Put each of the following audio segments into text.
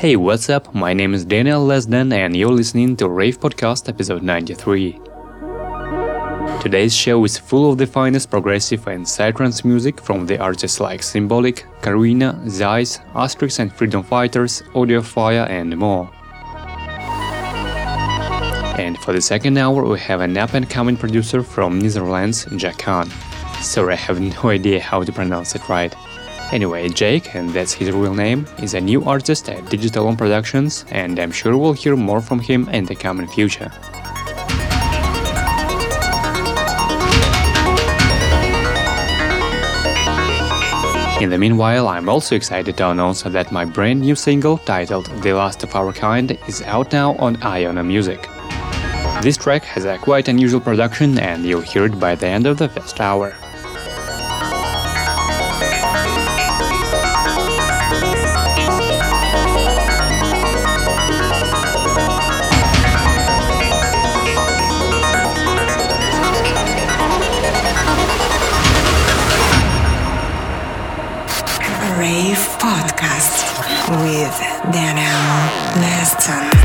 Hey, what's up? My name is Daniel Lesden, and you're listening to Rave Podcast episode 93. Today's show is full of the finest progressive and psytrance music from the artists like Symbolic, Karina, Zyce, Astrix and Freedom Fighters, Audiophile, and more. And for the second hour, we have an up and coming producer from Netherlands, Jack Khan. Sorry, I have no idea how to pronounce it right. Anyway, Jake, and that's his real name, is a new artist at Digital Om Productions, and I'm sure we'll hear more from him in the coming future. In the meanwhile, I'm also excited to announce that my brand new single, titled The Last of Our Kind, is out now on Iono Music. This track has a quite unusual production, and you'll hear it by the end of the first hour. With Daniel Lesden.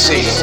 Odyssey.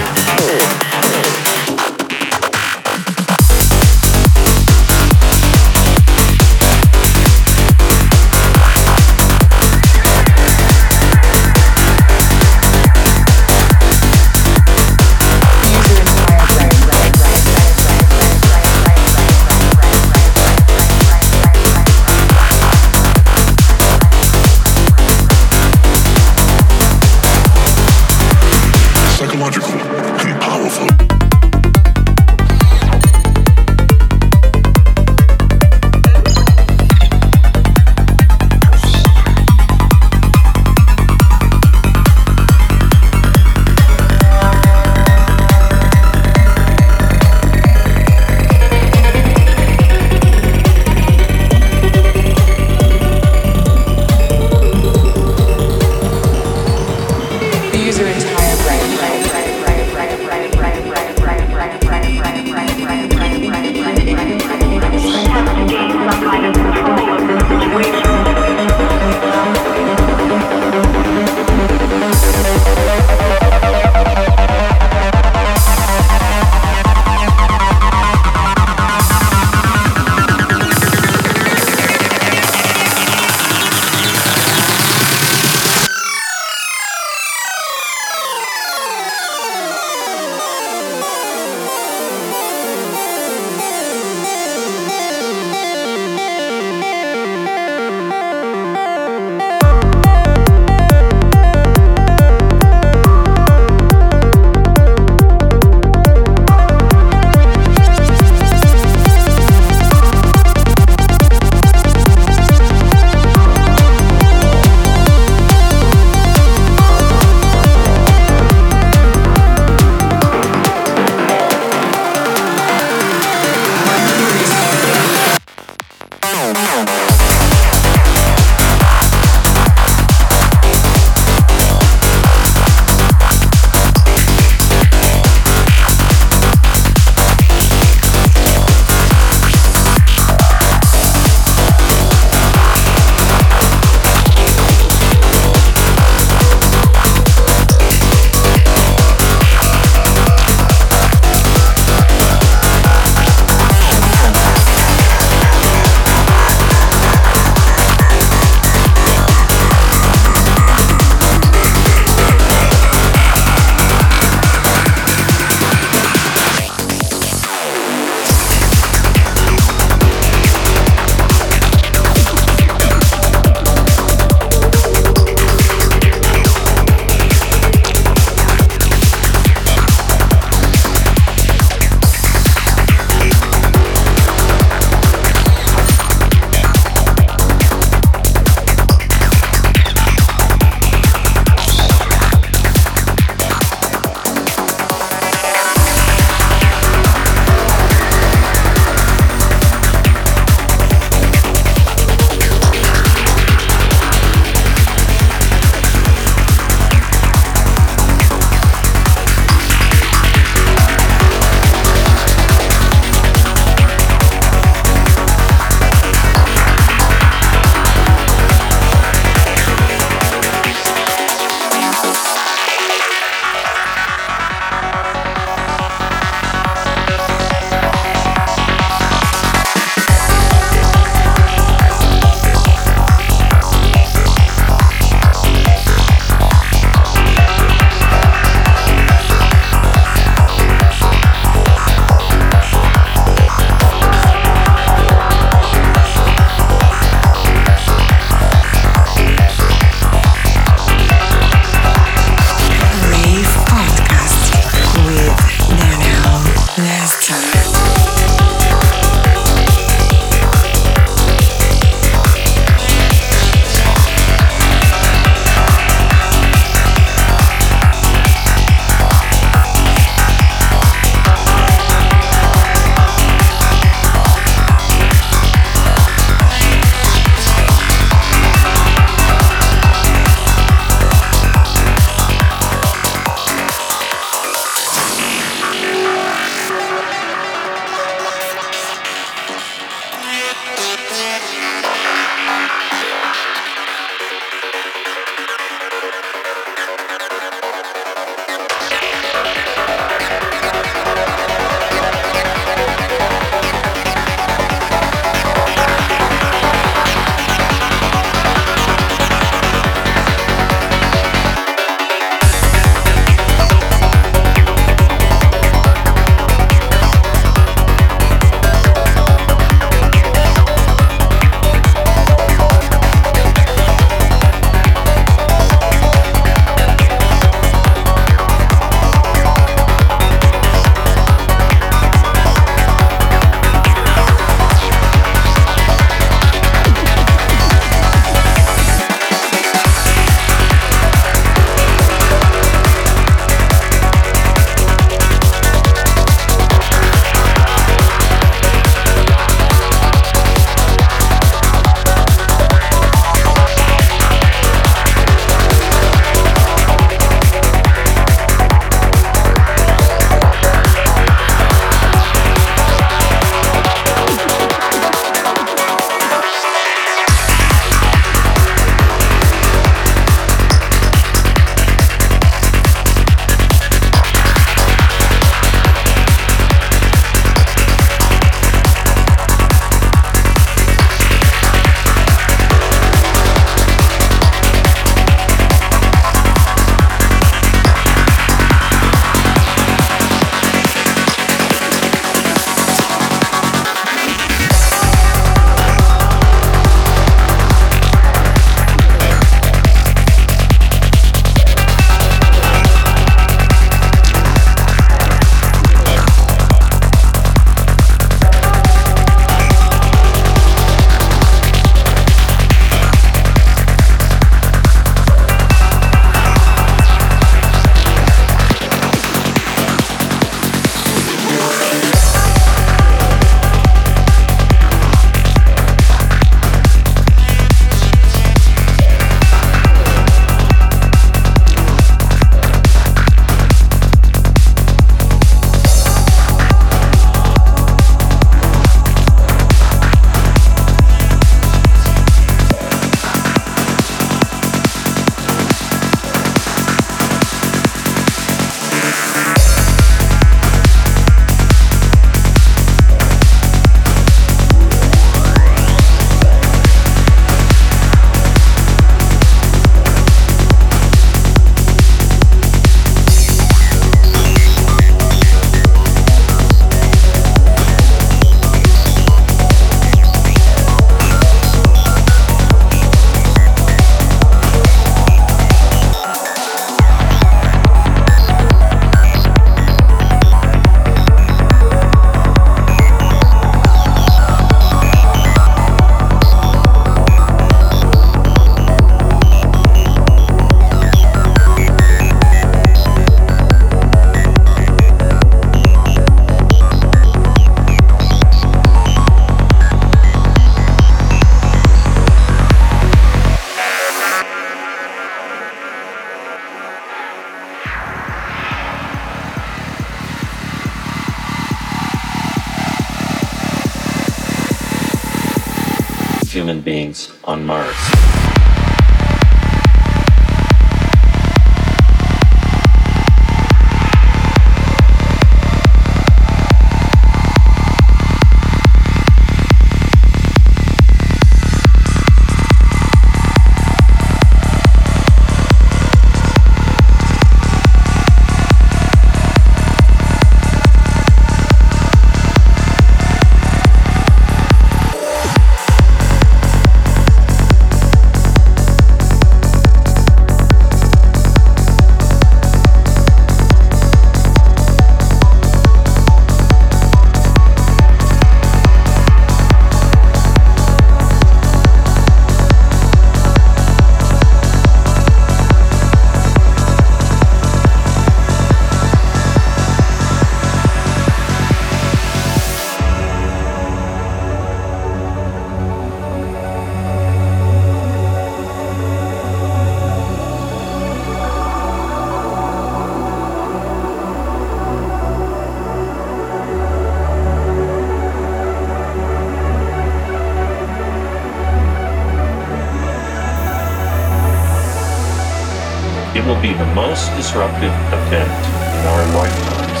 Disruptive event in our lifetimes,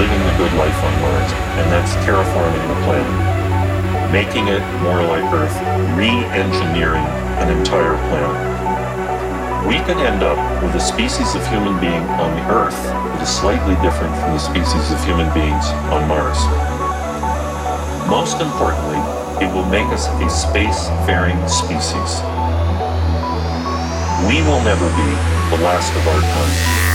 living the good life on Mars, and that's terraforming the planet, making it more like Earth, re-engineering an entire planet. We could end up with a species of human being on the Earth that is slightly different from the species of human beings on Mars. Most importantly, it will make us a space-faring species. We will never be the last of our kind.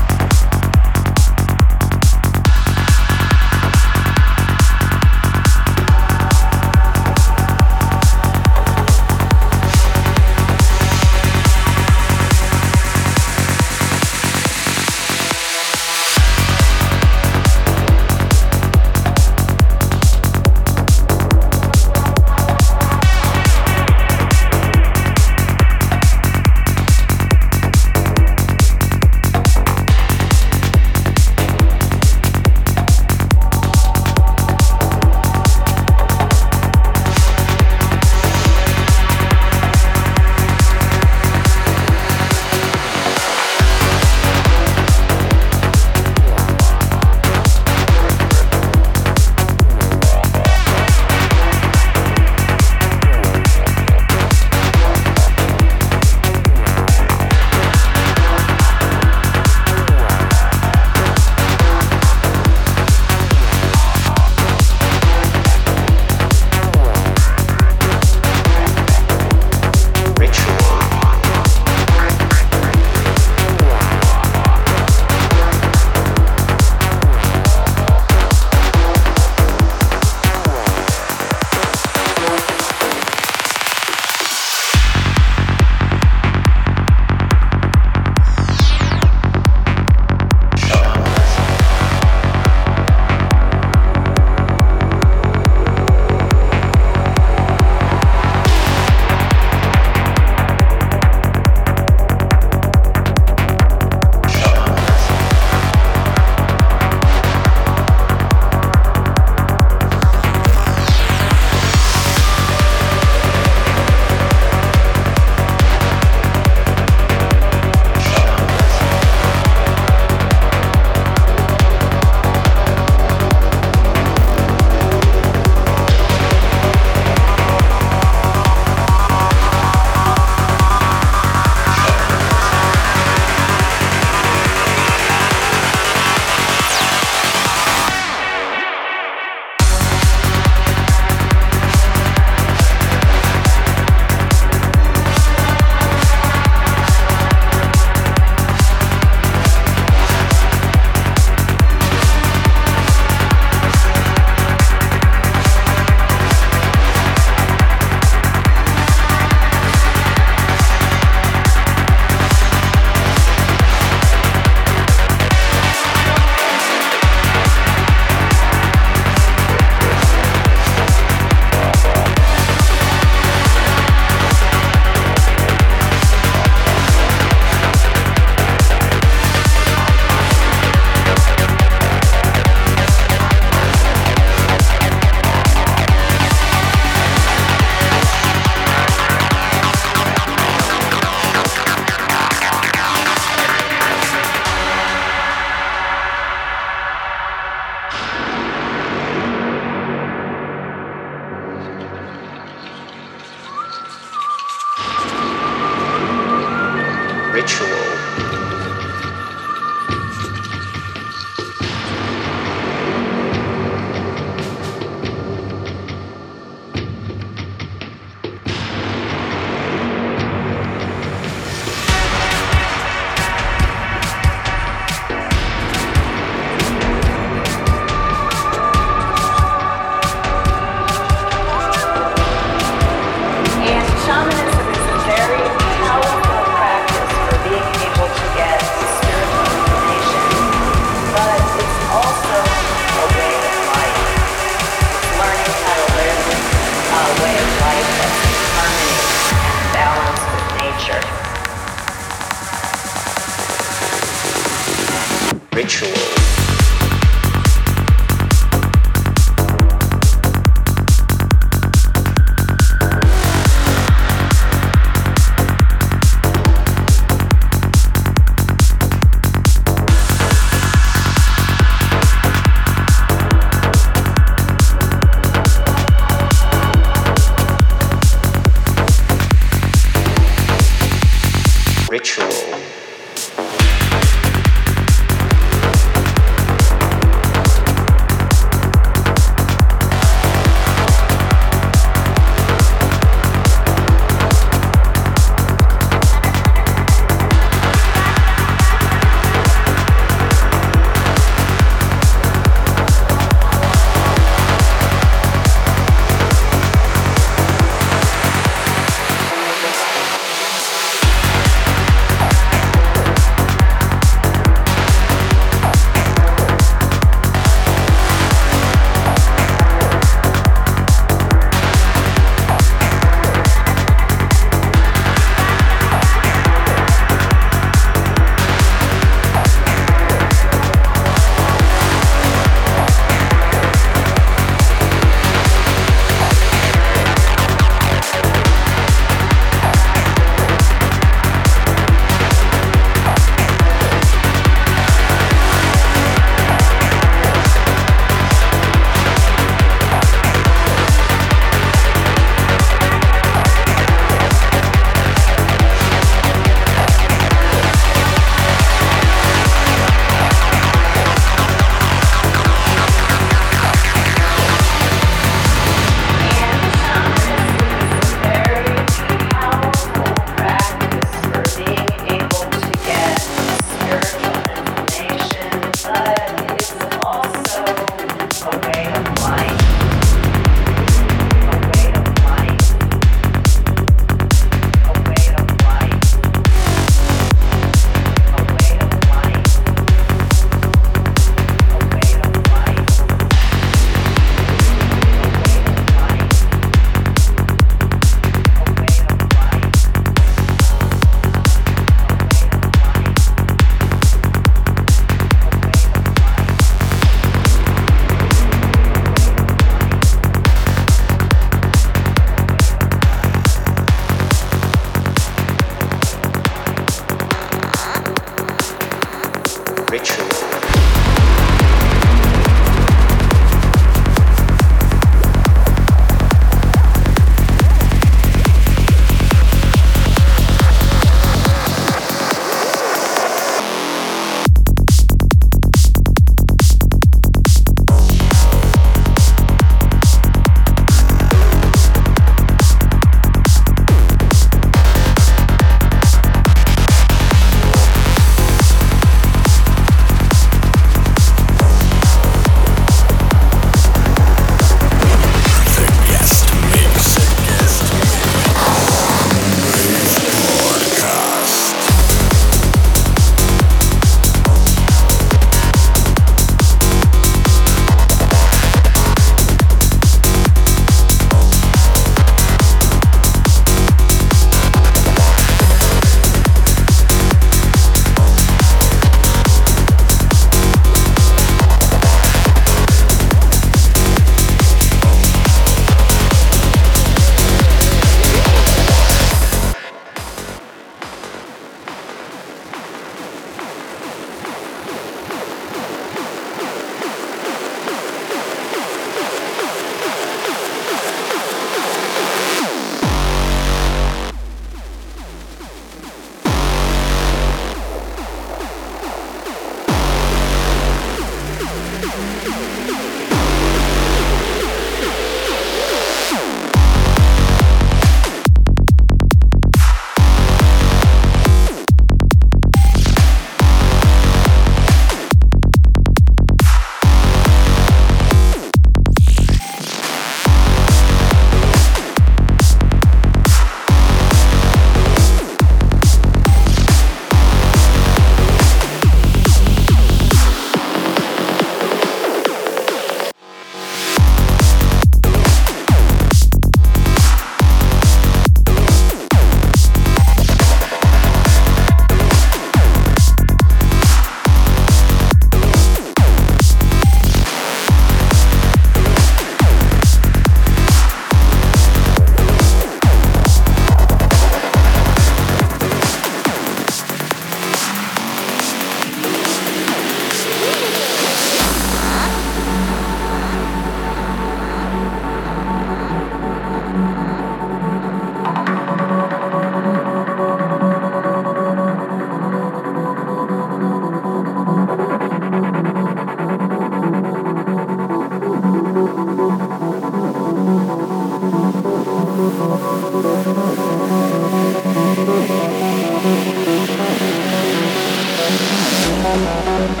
Thank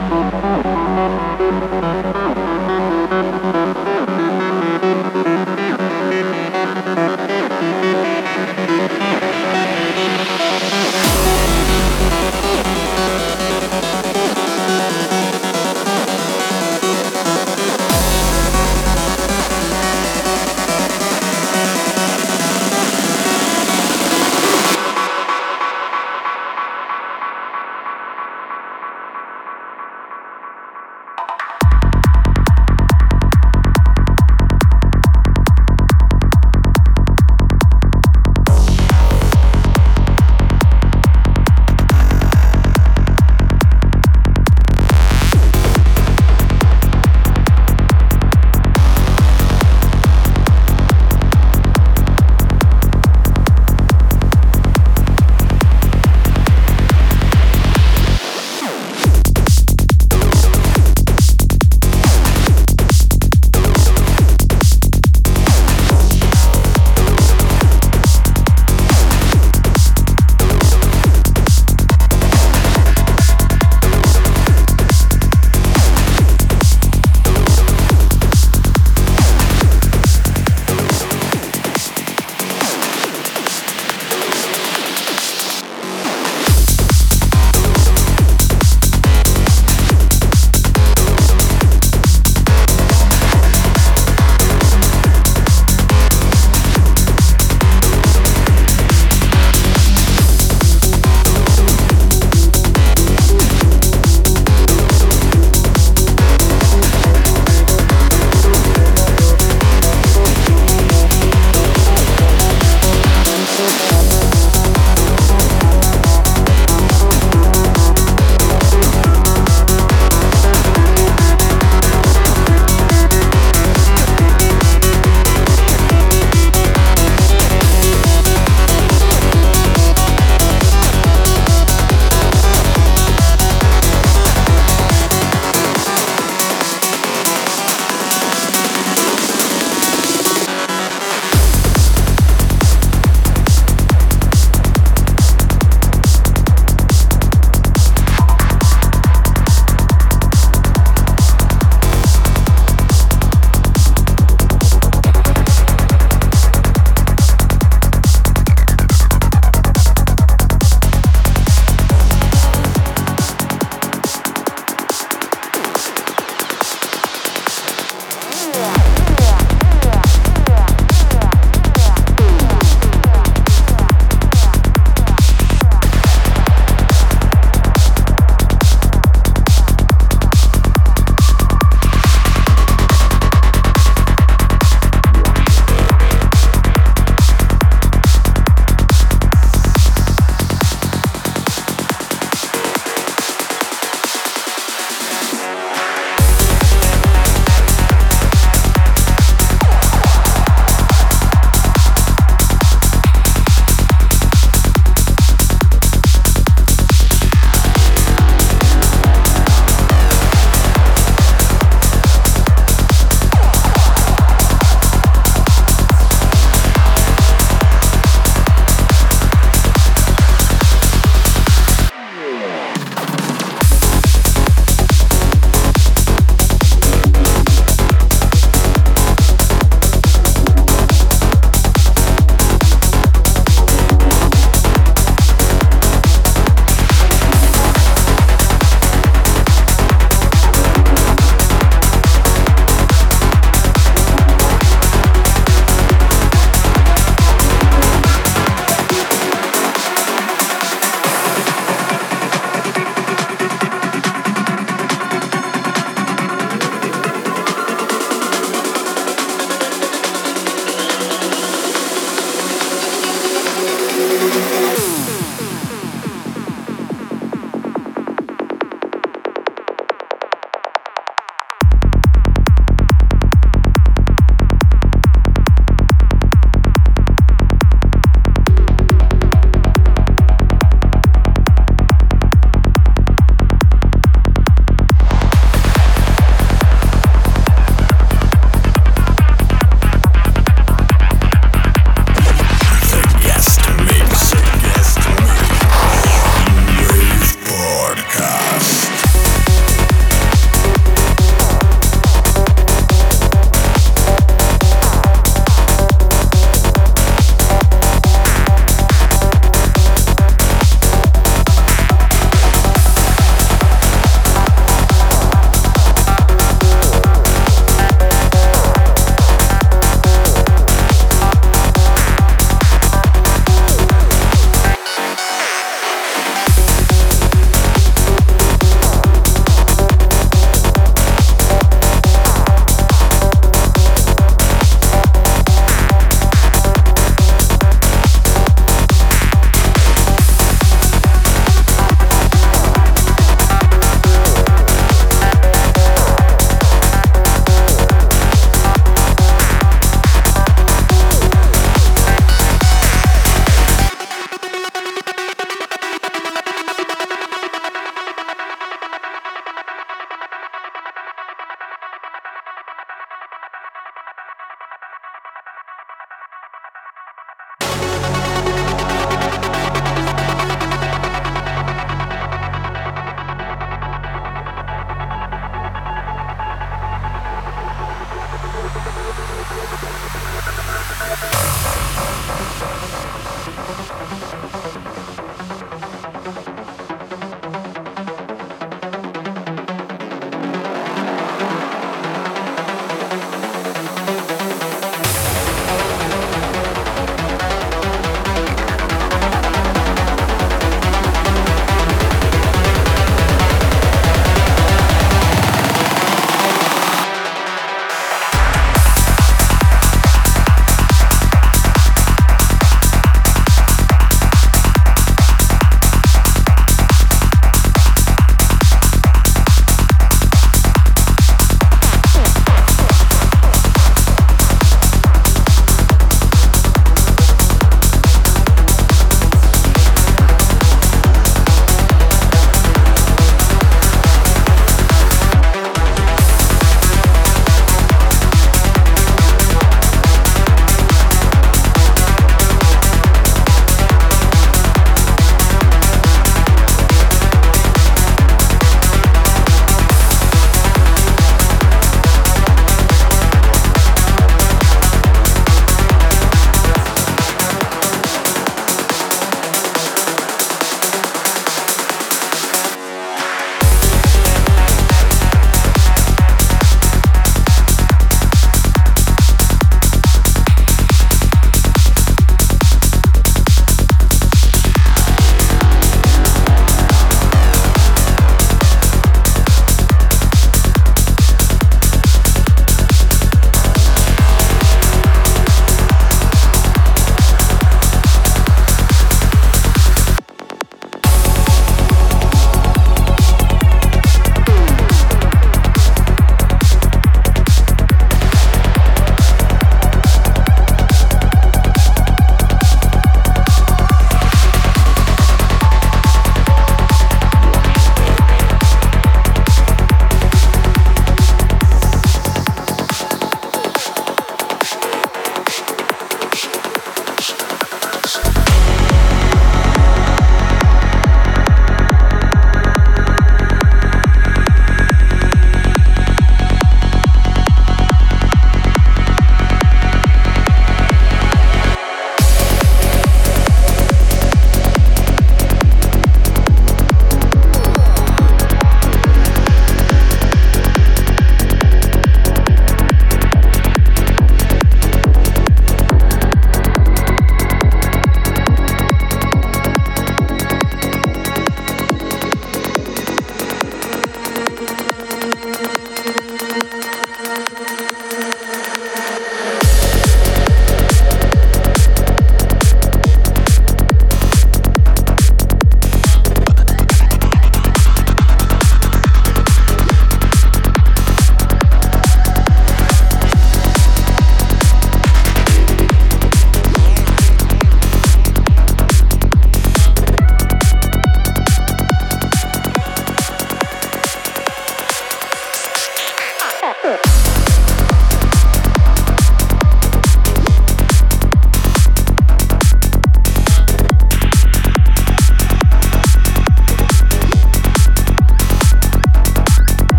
you.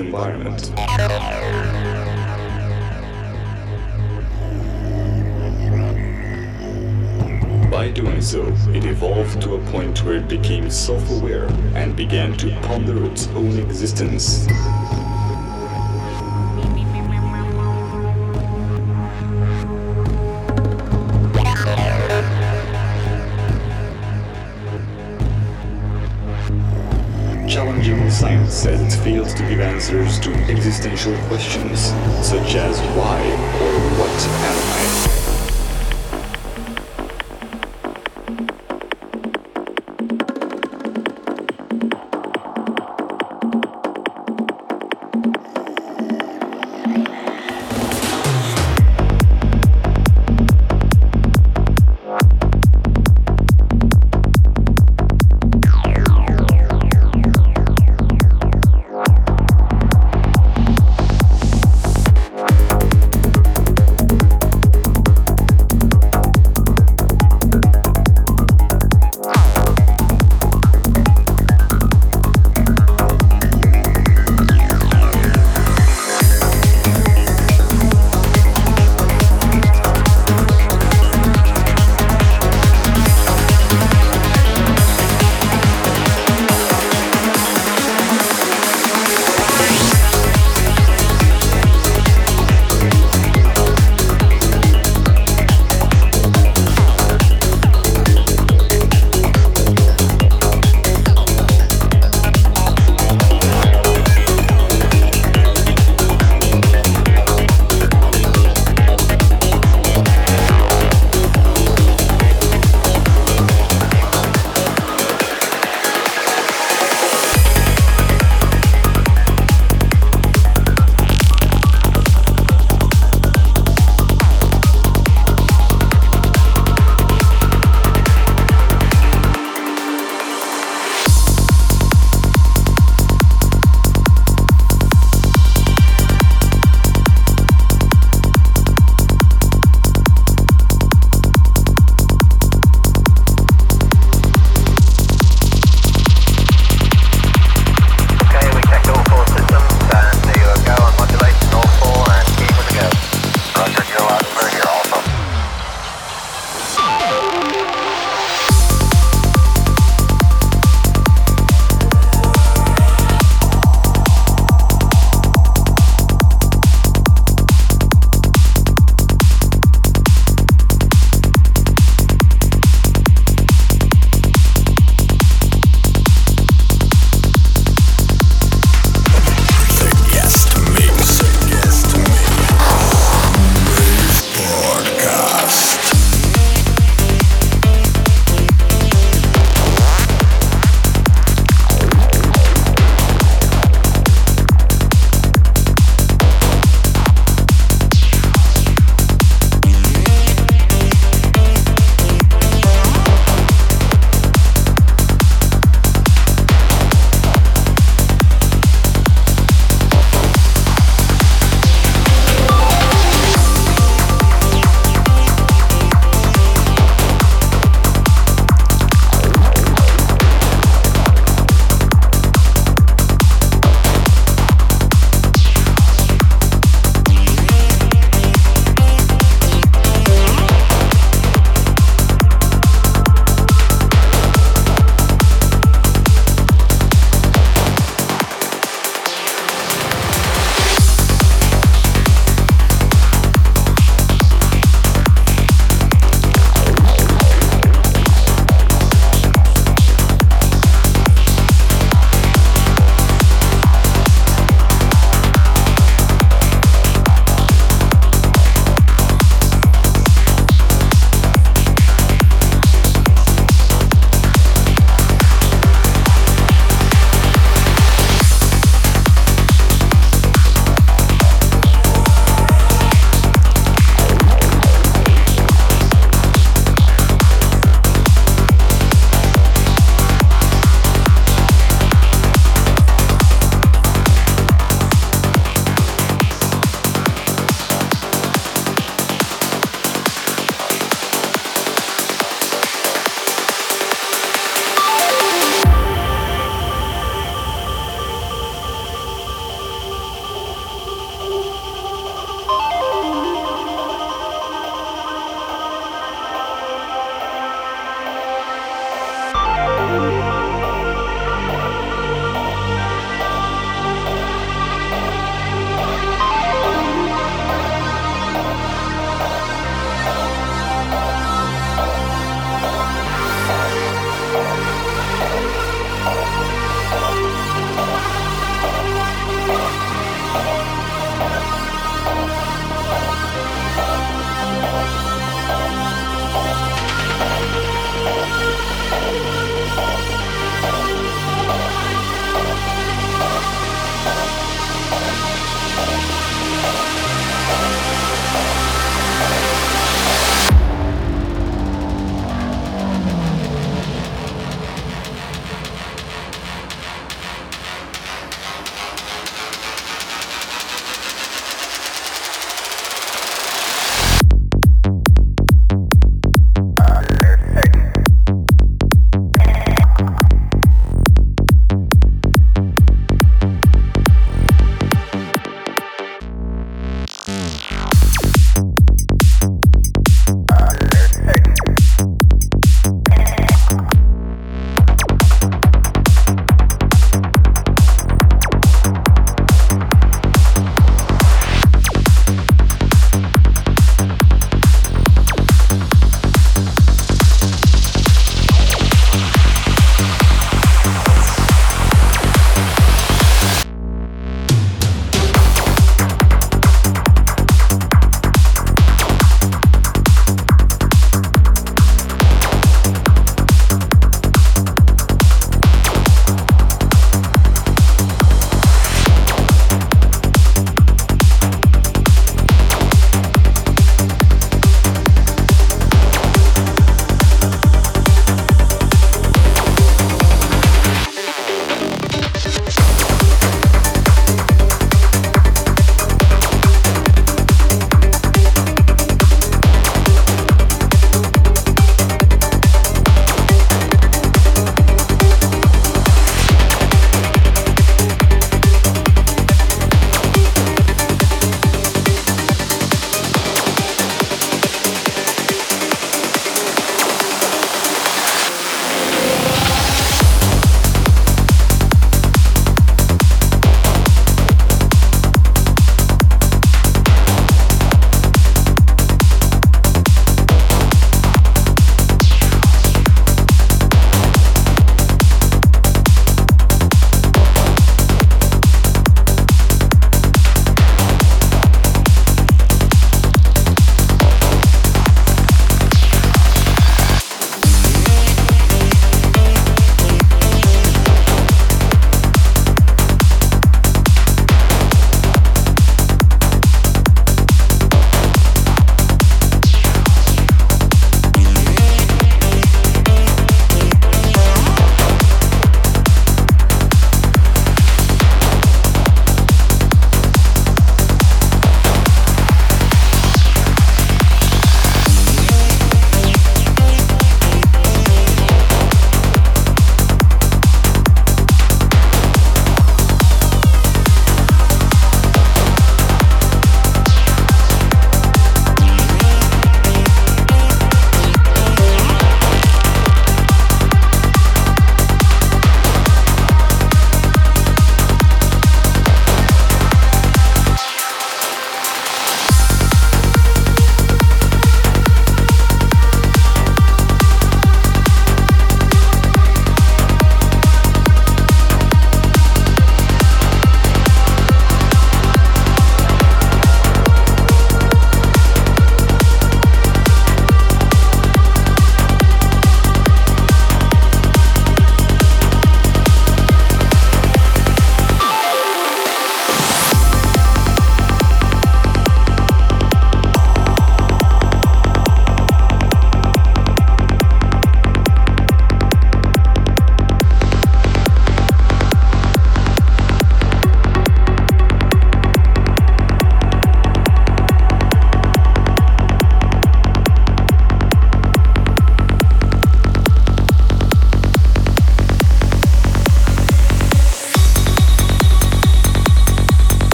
Environment.